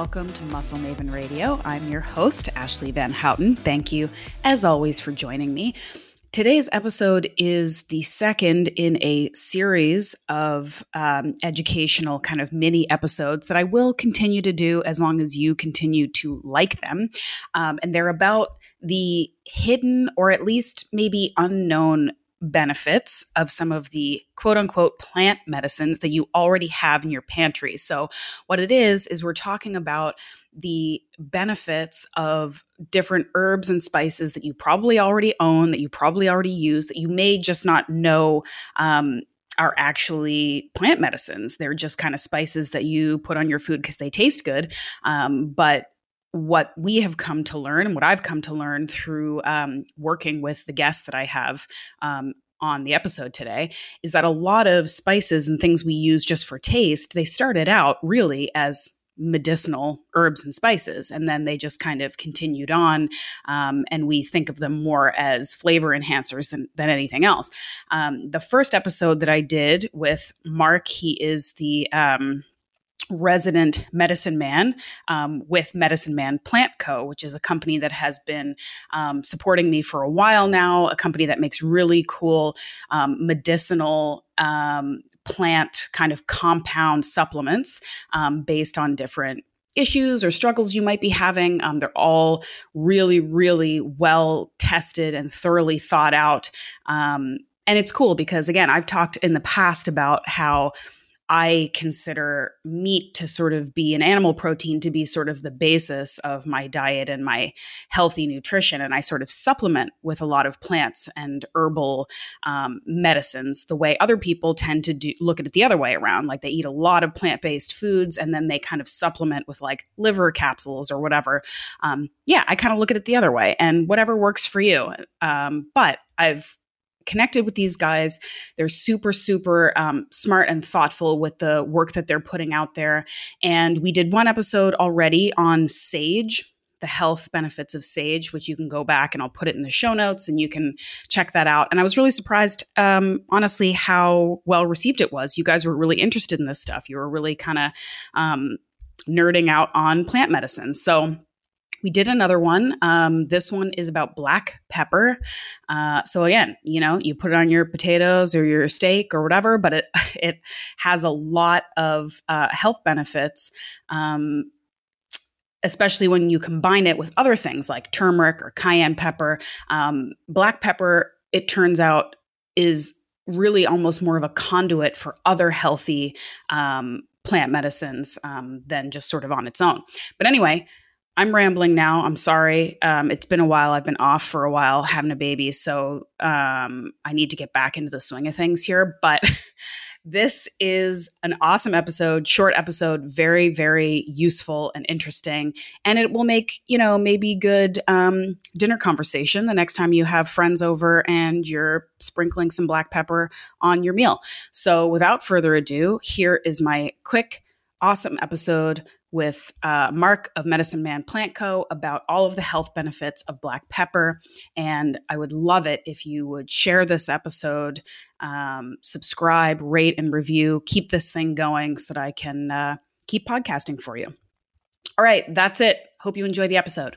welcome to Muscle Maven Radio. I'm your host, Ashley Van Houten. Thank you, as always, for joining me. Today's episode is the second in a series of um, educational kind of mini episodes that I will continue to do as long as you continue to like them. Um, and they're about the hidden or at least maybe unknown benefits of some of the quote unquote plant medicines that you already have in your pantry. So, what it is, is we're talking about the benefits of different herbs and spices that you probably already own, that you probably already use, that you may just not know. Um, are actually plant medicines. They're just kind of spices that you put on your food because they taste good. Um, but what we have come to learn and what I've come to learn through um, working with the guests that I have um, on the episode today is that a lot of spices and things we use just for taste, they started out really as medicinal herbs and spices and then they just kind of continued on um, and we think of them more as flavor enhancers than, than anything else. Um, the first episode that i did with mark he is the um, resident medicine man um, with Medicine Man Plant Co., which is a company that has been um, supporting me for a while now, a company that makes really cool um, medicinal um, plant kind of compound supplements um, based on different issues or struggles you might be having. Um, they're all really, really well tested and thoroughly thought out. and it's cool because, again, I've talked in the past about how I consider meat to sort of be an animal protein to be sort of the basis of my diet and my healthy nutrition. And I sort of supplement with a lot of plants and herbal um, medicines the way other people tend to do, look at it the other way around. Like they eat a lot of plant based foods and then they kind of supplement with like liver capsules or whatever. Um, yeah, I kind of look at it the other way and whatever works for you. Um, but I've connected with these guys. They're super, super um, smart and thoughtful with the work that they're putting out there. And we did one episode already on sage. The health benefits of sage, which you can go back and I'll put it in the show notes and you can check that out. And I was really surprised, um, honestly, how well received it was. You guys were really interested in this stuff. You were really kind of um, nerding out on plant medicine. So, we did another one. Um, this one is about black pepper. Uh, so again, you know, you put it on your potatoes or your steak or whatever, but it it has a lot of uh, health benefits. Um, especially when you combine it with other things like turmeric or cayenne pepper. Um, black pepper, it turns out, is really almost more of a conduit for other healthy um, plant medicines um, than just sort of on its own. But anyway, I'm rambling now. I'm sorry. Um, it's been a while. I've been off for a while having a baby. So um, I need to get back into the swing of things here. But this is an awesome episode, short episode, very, very useful and interesting. And it will make, you know, maybe good um, dinner conversation the next time you have friends over and you're sprinkling some black pepper on your meal. So without further ado, here is my quick, awesome episode with uh, Mark of Medicine Man Plant Co. about all of the health benefits of black pepper. And I would love it if you would share this episode, um, subscribe, rate, and review. Keep this thing going so that I can uh, keep podcasting for you. All right, that's it. Hope you enjoy the episode.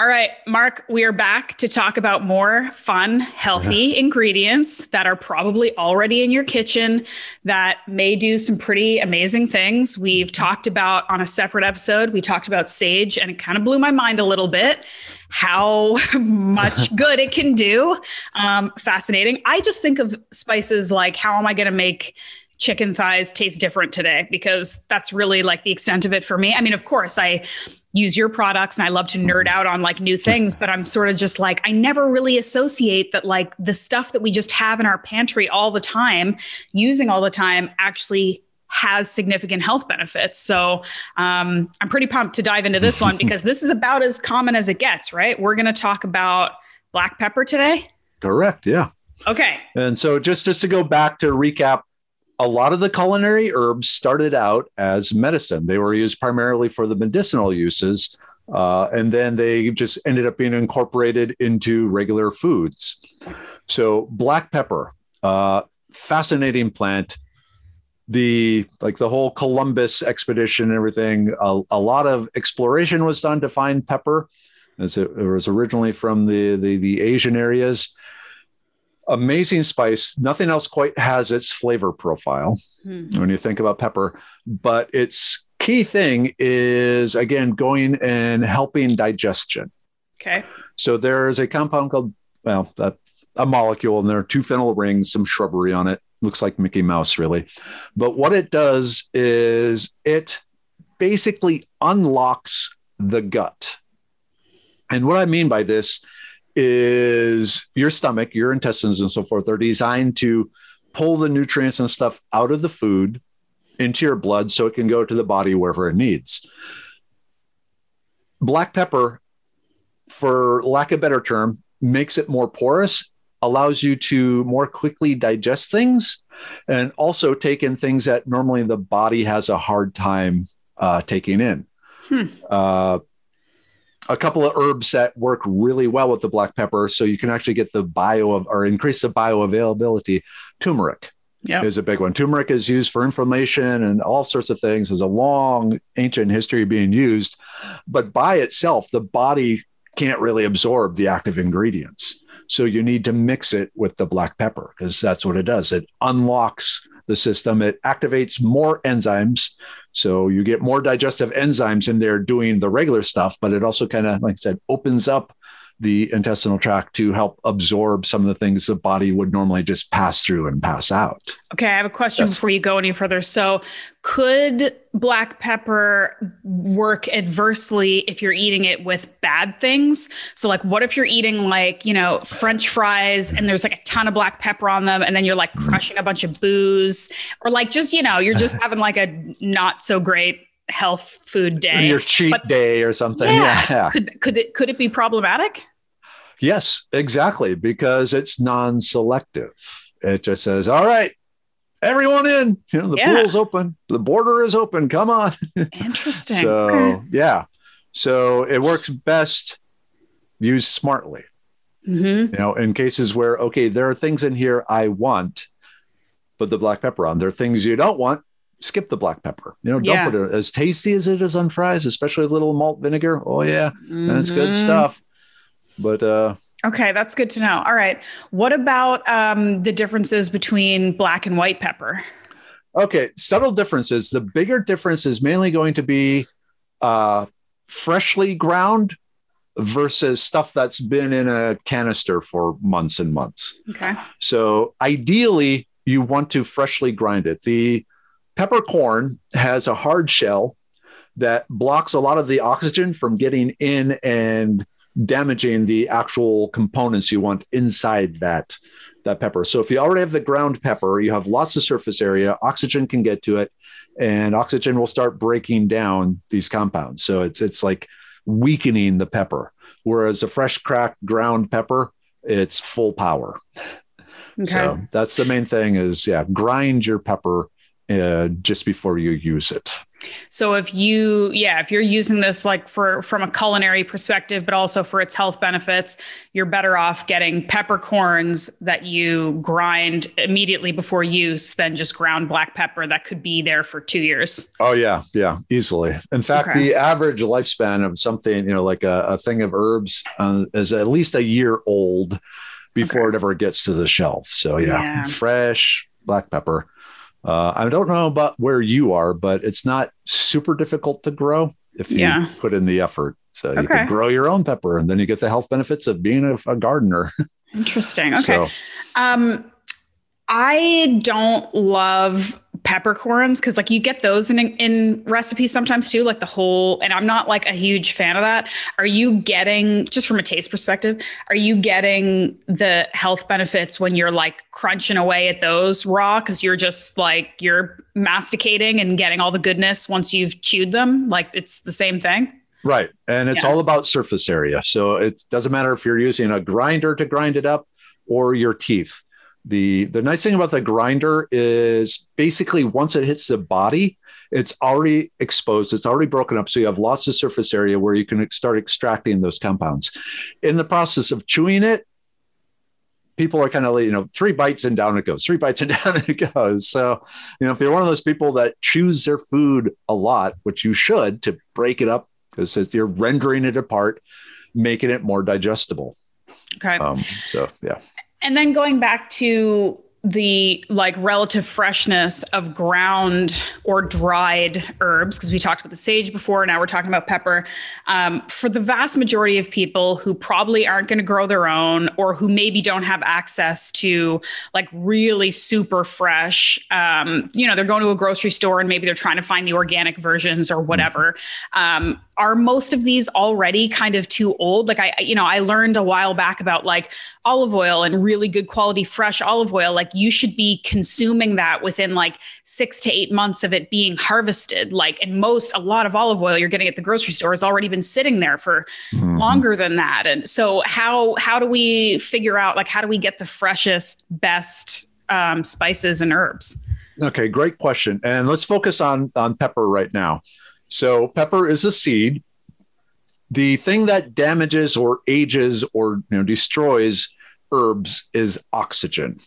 All right, Mark, we are back to talk about more fun, healthy ingredients that are probably already in your kitchen that may do some pretty amazing things. We've talked about on a separate episode, we talked about sage, and it kind of blew my mind a little bit how much good it can do. Um, fascinating. I just think of spices like how am I going to make chicken thighs taste different today because that's really like the extent of it for me. I mean, of course, I use your products and I love to nerd out on like new things, but I'm sort of just like, I never really associate that like the stuff that we just have in our pantry all the time, using all the time, actually has significant health benefits. So um, I'm pretty pumped to dive into this one because this is about as common as it gets, right? We're going to talk about black pepper today. Correct. Yeah. Okay. And so just just to go back to recap a lot of the culinary herbs started out as medicine. They were used primarily for the medicinal uses, uh, and then they just ended up being incorporated into regular foods. So, black pepper, uh, fascinating plant. the like the whole Columbus expedition and everything, a, a lot of exploration was done to find pepper, as it, it was originally from the, the the Asian areas. Amazing spice. Nothing else quite has its flavor profile Hmm. when you think about pepper, but its key thing is again going and helping digestion. Okay. So there's a compound called, well, that, a molecule, and there are two phenyl rings, some shrubbery on it. Looks like Mickey Mouse, really. But what it does is it basically unlocks the gut. And what I mean by this is your stomach, your intestines, and so forth are designed to pull the nutrients and stuff out of the food into your blood so it can go to the body wherever it needs. Black pepper for lack of a better term, makes it more porous, allows you to more quickly digest things, and also take in things that normally the body has a hard time uh, taking in. Hmm. Uh, a couple of herbs that work really well with the black pepper, so you can actually get the bio of or increase the bioavailability. Turmeric Yeah. is a big one. Turmeric is used for inflammation and all sorts of things. Has a long ancient history of being used, but by itself, the body can't really absorb the active ingredients. So you need to mix it with the black pepper because that's what it does. It unlocks the system. It activates more enzymes. So you get more digestive enzymes in there doing the regular stuff, but it also kind of, like I said, opens up the intestinal tract to help absorb some of the things the body would normally just pass through and pass out. Okay, I have a question Yes. before you go any further. So, could black pepper work adversely if you're eating it with bad things? So, like, what if you're eating like, you know, French fries and there's like a ton of black pepper on them, and then you're like Mm-hmm. crushing a bunch of booze, or like just, you know, you're just having like a not so great health food day. Your cheat But- day or something. Yeah. yeah. Could could it could it be problematic? Yes, exactly, because it's non-selective. It just says, "All right, everyone in. You know, the Yeah. pool's open, the border is open. Come on." Interesting. so yeah, so it works best used smartly. Mhm. You know, in cases where okay, there are things in here I want, put the black pepper on. There are things you don't want. Skip the black pepper. You know, don't put it as tasty as it is on fries, especially a little malt vinegar. Oh yeah, that's good Mhm. stuff. But uh Okay, that's good to know. All right. What about um, the differences between black and white pepper? Okay, subtle differences. The bigger difference is mainly going to be uh, freshly ground versus stuff that's been in a canister for months and months. Okay. So ideally, you want to freshly grind it. The peppercorn has a hard shell that blocks a lot of the oxygen from getting in and damaging the actual components you want inside that that pepper. So if you already have the ground pepper, you have lots of surface area, oxygen can get to it and oxygen will start breaking down these compounds. So it's it's like weakening the pepper. Whereas a fresh cracked ground pepper, it's full power. Okay. So that's the main thing is yeah, grind your pepper uh, just before you use it. So if you, yeah, if you're using this like for from a culinary perspective, but also for its health benefits, you're better off getting peppercorns that you grind immediately before use than just ground black pepper that could be there for two years. Oh yeah, yeah, easily. In fact, Okay. the average lifespan of something, you know, like a, a thing of herbs, uh, is at least a year old before Okay. it ever gets to the shelf. So yeah, Yeah. fresh black pepper. Uh, I don't know about where you are, but it's not super difficult to grow if you Yeah. put in the effort. So you can grow your own pepper, and then you get the health benefits of being a, a gardener. Interesting. Okay. So Um, I don't love peppercorns because like you get those in in recipes sometimes too, like the whole. And I'm not like a huge fan of that. Are you getting just from a taste perspective? Are you getting the health benefits when you're like crunching away at those raw because you're just like you're masticating and getting all the goodness once you've chewed them? Like it's the same thing. Right. And it's Yeah. all about surface area. So it doesn't matter if you're using a grinder to grind it up or your teeth. The the nice thing about the grinder is basically once it hits the body, it's already exposed, it's already broken up. So you have lots of surface area where you can start extracting those compounds. In the process of chewing it, people are kind of you know three bites and down it goes three bites and down it goes so you know if you're one of those people that chews their food a lot which you should to break it up because you're rendering it apart making it more digestible okay um, so yeah and then going back to the like relative freshness of ground or dried herbs because we talked about the sage before now we're talking about pepper um, for the vast majority of people who probably aren't going to grow their own or who maybe don't have access to like really super fresh um, you know they're going to a grocery store and maybe they're trying to find the organic versions or whatever. Um, are most of these already kind of too old? Like i you know i learned a while back about like olive oil and really good quality fresh olive oil like you should be consuming that within like 6 to 8 months of it being harvested like and most a lot of olive oil you're getting at the grocery store has already been sitting there for mm-hmm. longer than that and so how how do we figure out like how do we get the freshest best um, spices and herbs okay great question and let's focus on on pepper right now so pepper is a seed. The thing that damages or ages or you know destroys herbs is oxygen.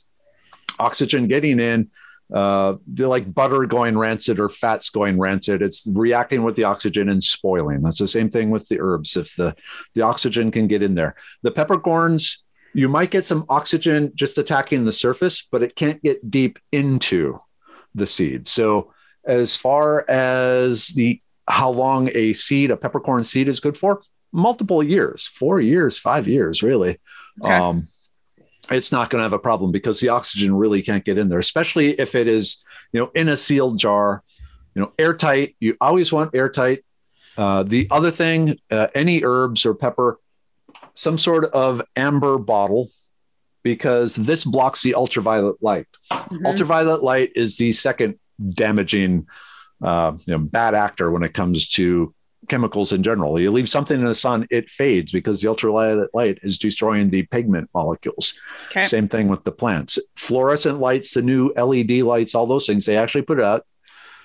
Oxygen getting in, uh, they're like butter going rancid or fats going rancid. It's reacting with the oxygen and spoiling. That's the same thing with the herbs. If the the oxygen can get in there, the peppercorns you might get some oxygen just attacking the surface, but it can't get deep into the seed. So as far as the how long a seed, a peppercorn seed, is good for? Multiple years, four years, five years, really. Okay. Um, it's not going to have a problem because the oxygen really can't get in there, especially if it is, you know, in a sealed jar, you know, airtight. You always want airtight. Uh, the other thing, uh, any herbs or pepper, some sort of amber bottle, because this blocks the ultraviolet light. Mm-hmm. Ultraviolet light is the second damaging uh, you know, bad actor when it comes to chemicals in general. You leave something in the sun, it fades because the ultraviolet light is destroying the pigment molecules. Okay. Same thing with the plants. Fluorescent lights, the new LED lights, all those things, they actually put out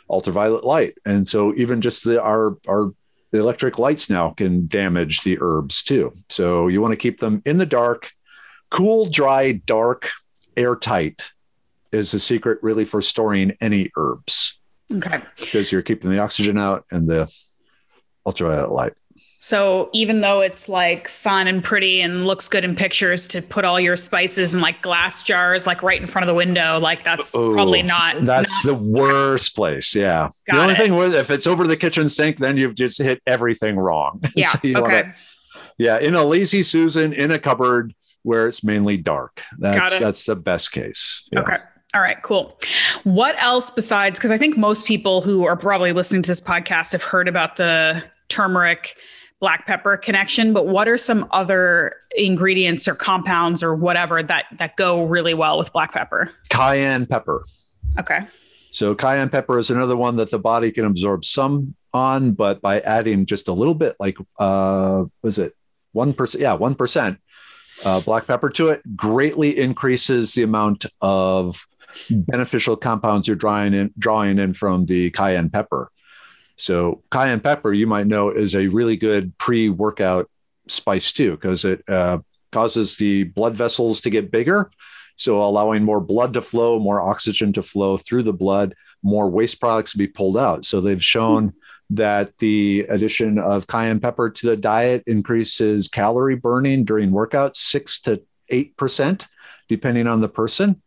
ultraviolet light. And so even just the, our, our the electric lights now can damage the herbs too. So you want to keep them in the dark, cool, dry, dark, airtight is the secret really for storing any herbs. Okay. Because you're keeping the oxygen out and the ultraviolet light. So even though it's like fun and pretty and looks good in pictures to put all your spices in like glass jars, like right in front of the window, like that's probably not. That's not, the worst place. Yeah. Got the only it. thing was if it's over the kitchen sink, then you've just hit everything wrong. Yeah. so okay. Wanna, yeah. In a lazy Susan in a cupboard where it's mainly dark. That's that's the best case. Yeah. Okay. All right, cool. What else besides, because I think most people who are probably listening to this podcast have heard about the turmeric black pepper connection, but what are some other ingredients or compounds or whatever that that go really well with black pepper? Cayenne pepper. Okay. So cayenne pepper is another one that the body can absorb some on, but by adding just a little bit, like uh was it one percent? Yeah, one percent uh, black pepper to it, greatly increases the amount of beneficial compounds you're drawing in drawing in from the cayenne pepper. So cayenne pepper, you might know, is a really good pre-workout spice too, because it uh, causes the blood vessels to get bigger, so allowing more blood to flow, more oxygen to flow through the blood, more waste products to be pulled out. So they've shown that the addition of cayenne pepper to the diet increases calorie burning during workouts six to eight percent, depending on the person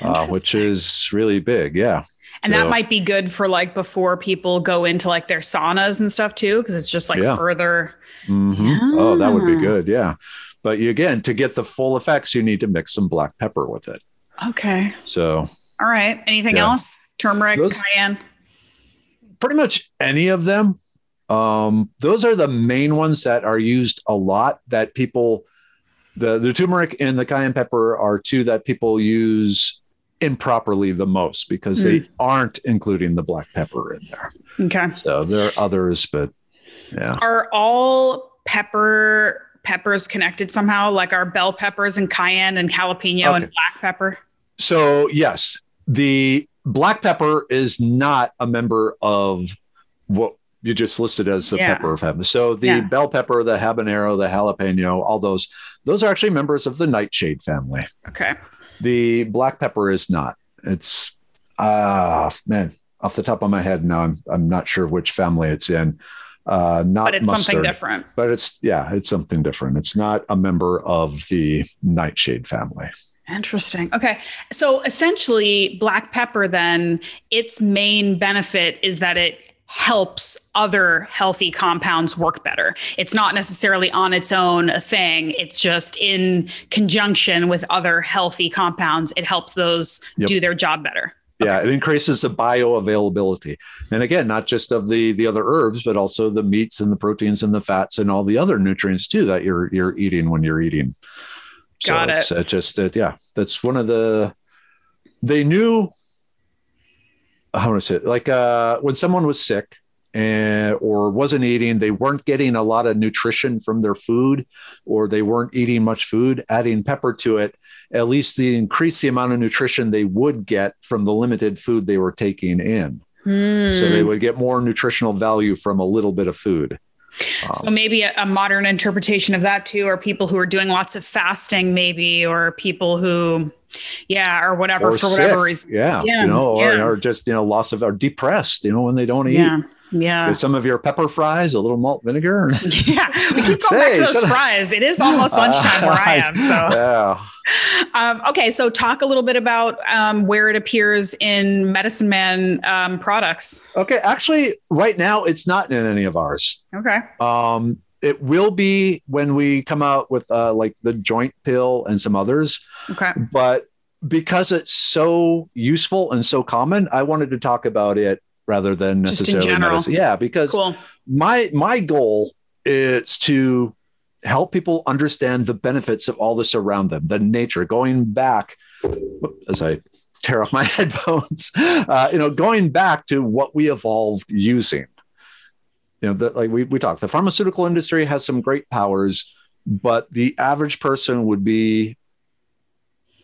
uh, which is really big. Yeah. And so, that might be good for like before people go into like their saunas and stuff too, because it's just like yeah. further. Mm-hmm. Yeah. Oh, that would be good. Yeah. But you, again, to get the full effects, you need to mix some black pepper with it. Okay. So, all right. Anything yeah. else? Turmeric, those, cayenne? Pretty much any of them. Um, those are the main ones that are used a lot that people, the, the turmeric and the cayenne pepper are two that people use improperly the most because mm. they hmm. aren't including the black pepper in there. Okay. So there are others, but yeah. Are all pepper peppers connected somehow? Like are bell peppers and cayenne and jalapeno okay. and black pepper? So yes, the black pepper is not a member of what you just listed as the Yeah. pepper heaven. So the Yeah. bell pepper, the habanero, the jalapeno, all those, those are actually members of the nightshade family. Okay. The black pepper is not. It's ah man, off the top of my head now, I'm I'm not sure which family it's in. Uh, not But it's mustard, something different. But it's yeah, it's something different. It's not a member of the nightshade family. Interesting. Okay. So essentially, black pepper, then, its main benefit is that it helps other healthy compounds work better. It's not necessarily on its own a thing, it's just in conjunction with other healthy compounds. It helps those Yep. do their job better. Yeah, it increases the bioavailability. And again, not just of the the other herbs, but also the meats and the proteins and the fats and all the other nutrients too that you're you're eating when you're eating. Got it's, it just uh, yeah, that's one of the they knew how to say it? Like uh when someone was sick and or wasn't eating they weren't getting a lot of nutrition from their food or they weren't eating much food adding pepper to it at least they increased the amount of nutrition they would get from the limited food they were taking in. So they Hmm. would get more nutritional value from a little bit of food. Um, So maybe a, a modern interpretation of that too are people who are doing lots of fasting, maybe, or people who, yeah, or whatever or for sick. whatever reason. yeah, Yeah, you know or, yeah. or just you know loss of or depressed you know when they don't eat Yeah, yeah. With some of your pepper fries, a little malt vinegar. Yeah, we keep going back to those fries. It is almost lunchtime where I am. So, yeah. um, okay. So, talk a little bit about um, where it appears in Medicine Man um, products. Okay. Actually, right now it's not in any of ours. Okay. Um, it will be when we come out with uh, like the joint pill and some others, Okay. but because it's so useful and so common, I wanted to talk about it rather than Just in necessarily medicine. Yeah, because Cool. my my goal is to help people understand the benefits of all this around them the nature going back as i tear off my headphones uh, you know going back to what we evolved using you know that like we, we talked the pharmaceutical industry has some great powers but the average person would be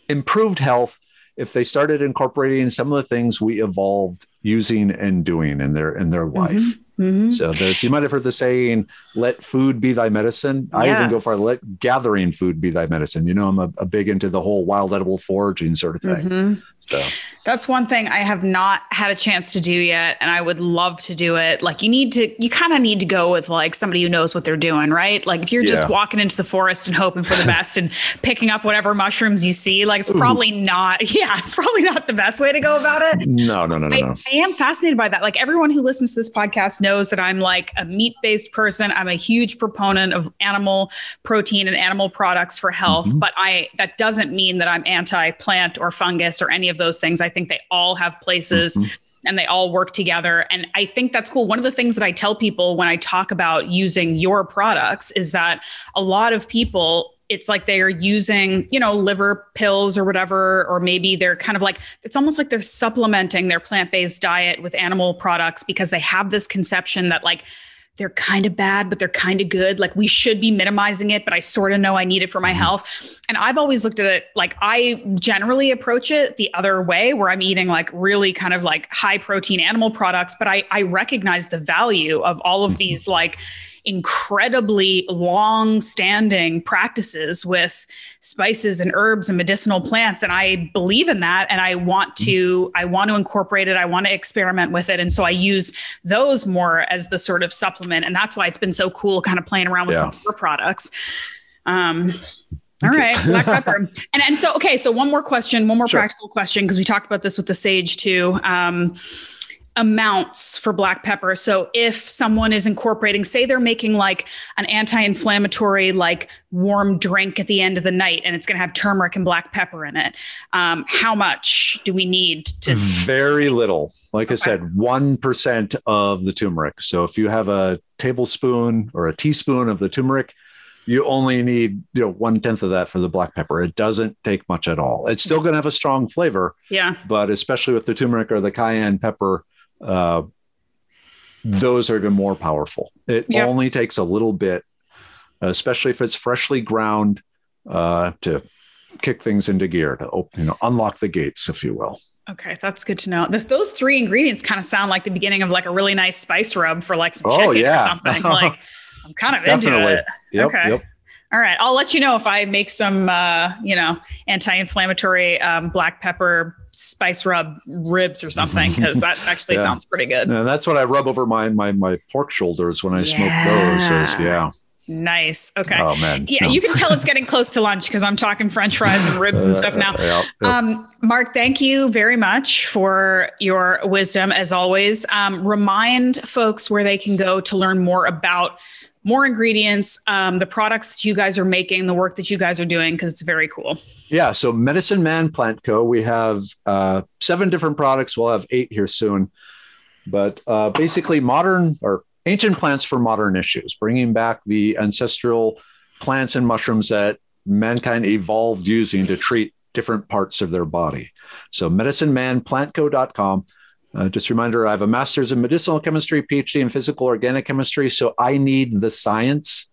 improved health if they started incorporating some of the things we evolved using and doing in their in their mm-hmm. life Mhm. so there's you might have heard the saying, let food be thy medicine. I even go for Yes. let gathering food be thy medicine. You know, I'm a, a big into the whole wild edible foraging sort of thing. Mhm. So That's one thing I have not had a chance to do yet, and I would love to do it. Like, you need to, you kind of need to go with like somebody who knows what they're doing, right? Like, if you're just walking into the forest and hoping for the best and picking up whatever mushrooms you see, like, it's Ooh. probably not, yeah, it's probably not the best way to go about it. no, no, no, no, I, no. I am fascinated by that. Like everyone who listens to this podcast knows that I'm like a meat based person. I'm a huge proponent of animal protein and animal products for health, Mhm. but I that doesn't mean that I'm anti plant or fungus or any of those things. I think they all have places Mhm. and they all work together. And I think that's cool. One of the things that I tell people when I talk about using your products is that a lot of people, it's like they are using, you know, liver pills or whatever, or maybe they're kind of like, it's almost like they're supplementing their plant based diet with animal products because they have this conception that, like, they're kind of bad, but they're kind of good. Like we should be minimizing it, but I sort of know I need it for my Mhm. health. And I've always looked at it like I generally approach it the other way, where I'm eating like really kind of like high protein animal products, but I, I recognize the value of all of these like incredibly long standing practices with spices and herbs and medicinal plants and i believe in that and i want to i want to incorporate it i want to experiment with it and so i use those more as the sort of supplement and that's why it's been so cool kind of playing around with Yeah. some of your products um all right, black pepper. And and so okay, so one more question, one more Sure. practical question because we talked about this with the sage too. Um, amounts for black pepper. So if someone is incorporating, say they're making like an anti-inflammatory, like warm drink at the end of the night, and it's going to have turmeric and black pepper in it, um, how much do we need to? Very little. Like I said, one percent of the turmeric. So if you have a tablespoon or a teaspoon of the turmeric, you only need you know one tenth of that for the black pepper. It doesn't take much at all. It's still going to have a strong flavor, Yeah. but especially with the turmeric or the cayenne pepper, uh, those are even more powerful. It Yep. only takes a little bit, especially if it's freshly ground, uh, to kick things into gear to open, you know, unlock the gates, if you will. Okay, that's good to know. The, those three ingredients kind of sound like the beginning of like a really nice spice rub for like some oh, chicken yeah. or something. like I'm kind of into it. Yep, okay. Yep. All right. I'll let you know if I make some, uh, you know, anti-inflammatory um, black pepper spice rub ribs or something because that actually yeah. sounds pretty good. And that's what I rub over my my my pork shoulders when I yeah. smoke those. Is, yeah. Nice. Okay. Oh man. Yeah, no. you can tell it's getting close to lunch because I'm talking French fries and ribs and stuff now. Yeah, yeah. Um, Mark, thank you very much for your wisdom as always. Um, remind folks where they can go to learn more about more ingredients, um, the products that you guys are making, the work that you guys are doing, because it's very cool. Yeah. So Medicine Man Plant Co. We have uh, seven different products. We'll have eight here soon, but uh, basically modern or ancient plants for modern issues, bringing back the ancestral plants and mushrooms that mankind evolved using to treat different parts of their body. So medicinemanplantco.com. Uh, just a reminder, I have a master's in medicinal chemistry, PhD in physical organic chemistry. So I need the science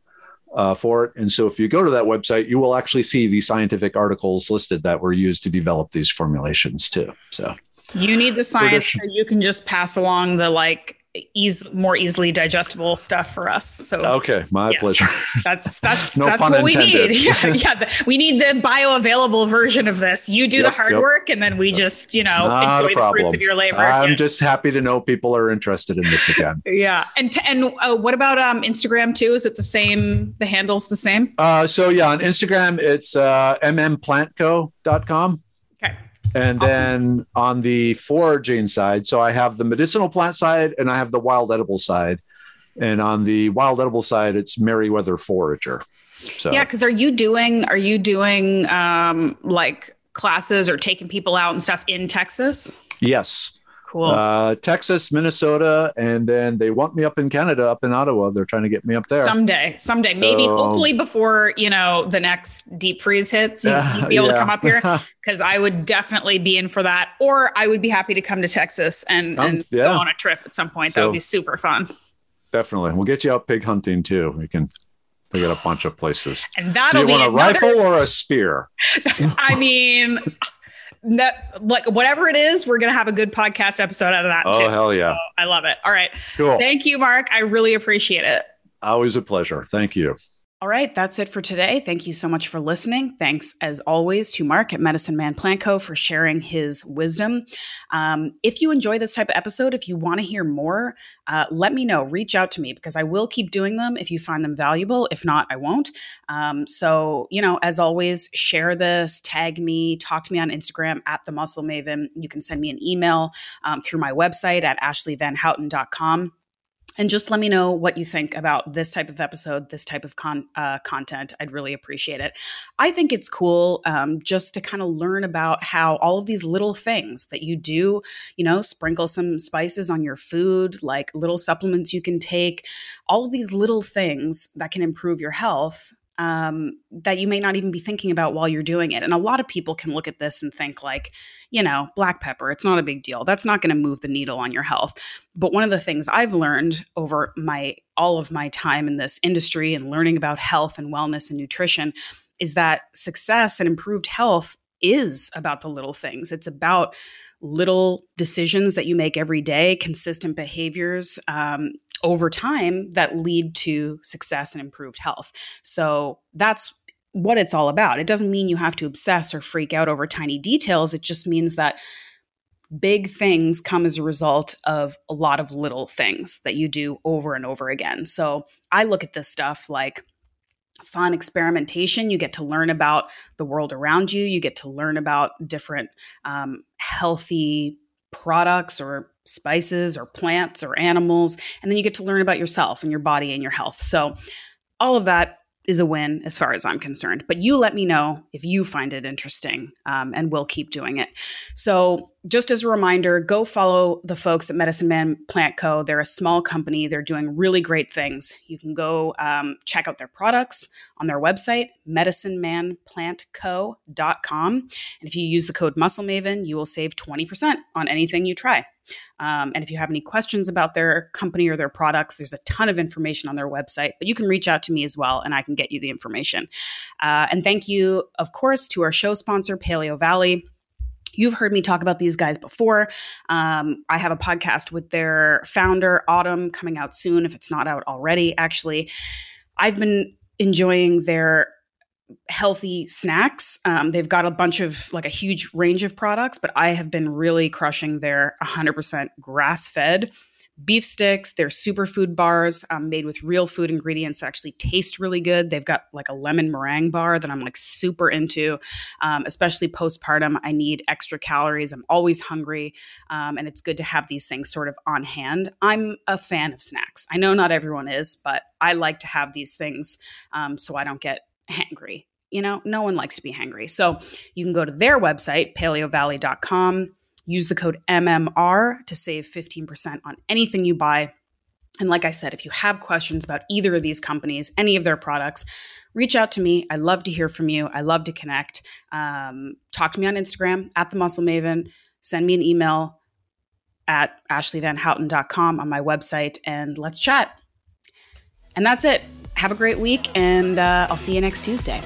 uh, for it. And so if you go to that website, you will actually see the scientific articles listed that were used to develop these formulations too. So you need the science so you can just pass along the like ease more easily digestible stuff for us. So okay, my yeah, pleasure. That's that's no that's what intended. we need. Yeah, yeah the, we need the bioavailable version of this. You do yep, the hard yep. work, and then we just you know Not enjoy the fruits of your labor. I'm yeah. just happy to know people are interested in this again. yeah, and t- and uh, what about um Instagram too? Is it the same? The handle's the same? Uh, so yeah, on Instagram it's uh, mmplantco.com. And awesome. then on the foraging side, so I have the medicinal plant side and I have the wild edible side. And on the wild edible side, it's Merriwether Forager. So yeah, because are you doing are you doing um, like classes or taking people out and stuff in Texas? Yes. Cool. Uh, Texas, Minnesota, and then they want me up in Canada, up in Ottawa. They're trying to get me up there someday. Someday, maybe, so, hopefully, before you know the next deep freeze hits, you, would be able yeah. to come up here because I would definitely be in for that. Or I would be happy to come to Texas and, um, and yeah. go on a trip at some point. So, that would be super fun. Definitely, we'll get you out pig hunting too. We can they got a bunch of places. And that'll Do you want a another... rifle or a spear? I mean, that, like whatever it is, we're gonna have a good podcast episode out of that. Oh too. hell yeah! So I love it. All right, cool. Thank you, Mark. I really appreciate it. Always a pleasure. Thank you. All right, that's it for today. Thank you so much for listening. Thanks, as always, to Mark at Medicine Man Plant Co. for sharing his wisdom. Um, if you enjoy this type of episode, if you want to hear more, uh, let me know. Reach out to me because I will keep doing them if you find them valuable. If not, I won't. Um, so, you know, as always, share this, tag me, talk to me on Instagram at The Muscle Maven. You can send me an email um, through my website at ashleyvanhouten.com and just let me know what you think about this type of episode, this type of con- uh, content. I'd really appreciate it. I think it's cool um, just to kind of learn about how all of these little things that you do, you know, sprinkle some spices on your food, like little supplements you can take, all of these little things that can improve your health um, that you may not even be thinking about while you're doing it. And a lot of people can look at this and think, like, you know, black pepper, it's not a big deal. That's not going to move the needle on your health. But one of the things I've learned over my all of my time in this industry and learning about health and wellness and nutrition is that success and improved health is about the little things. It's about little decisions that you make every day, consistent behaviors, um, over time that lead to success and improved health. So that's what it's all about. It doesn't mean you have to obsess or freak out over tiny details. It just means that big things come as a result of a lot of little things that you do over and over again. So I look at this stuff like fun experimentation. You get to learn about the world around you, you get to learn about different um, healthy products or spices or plants or animals. And then you get to learn about yourself and your body and your health. So, all of that is a win as far as I'm concerned. But you let me know if you find it interesting, um, and we'll keep doing it. So, just as a reminder, go follow the folks at Medicine Man Plant Co. They're a small company. They're doing really great things. You can go um, check out their products on their website, medicinemanplantco.com. And if you use the code MuscleMaven, you will save 20% on anything you try. Um, and if you have any questions about their company or their products, there's a ton of information on their website, but you can reach out to me as well and I can get you the information. Uh, and thank you, of course, to our show sponsor, Paleo Valley. You've heard me talk about these guys before. Um, I have a podcast with their founder, Autumn, coming out soon, if it's not out already, actually. I've been enjoying their healthy snacks. Um, they've got a bunch of like a huge range of products, but I have been really crushing their 100% grass fed beef sticks. They're superfood bars um, made with real food ingredients that actually taste really good. They've got like a lemon meringue bar that I'm like super into, um, especially postpartum. I need extra calories. I'm always hungry. Um, and it's good to have these things sort of on hand. I'm a fan of snacks. I know not everyone is, but I like to have these things um, so I don't get hangry. You know, no one likes to be hangry. So you can go to their website, paleovalley.com, use the code MMR to save 15% on anything you buy. And like I said, if you have questions about either of these companies, any of their products, reach out to me. I love to hear from you. I love to connect. Um, talk to me on Instagram at the Muscle Maven. Send me an email at ashleyvanhouten.com on my website and let's chat. And that's it. Have a great week, and uh, I'll see you next Tuesday.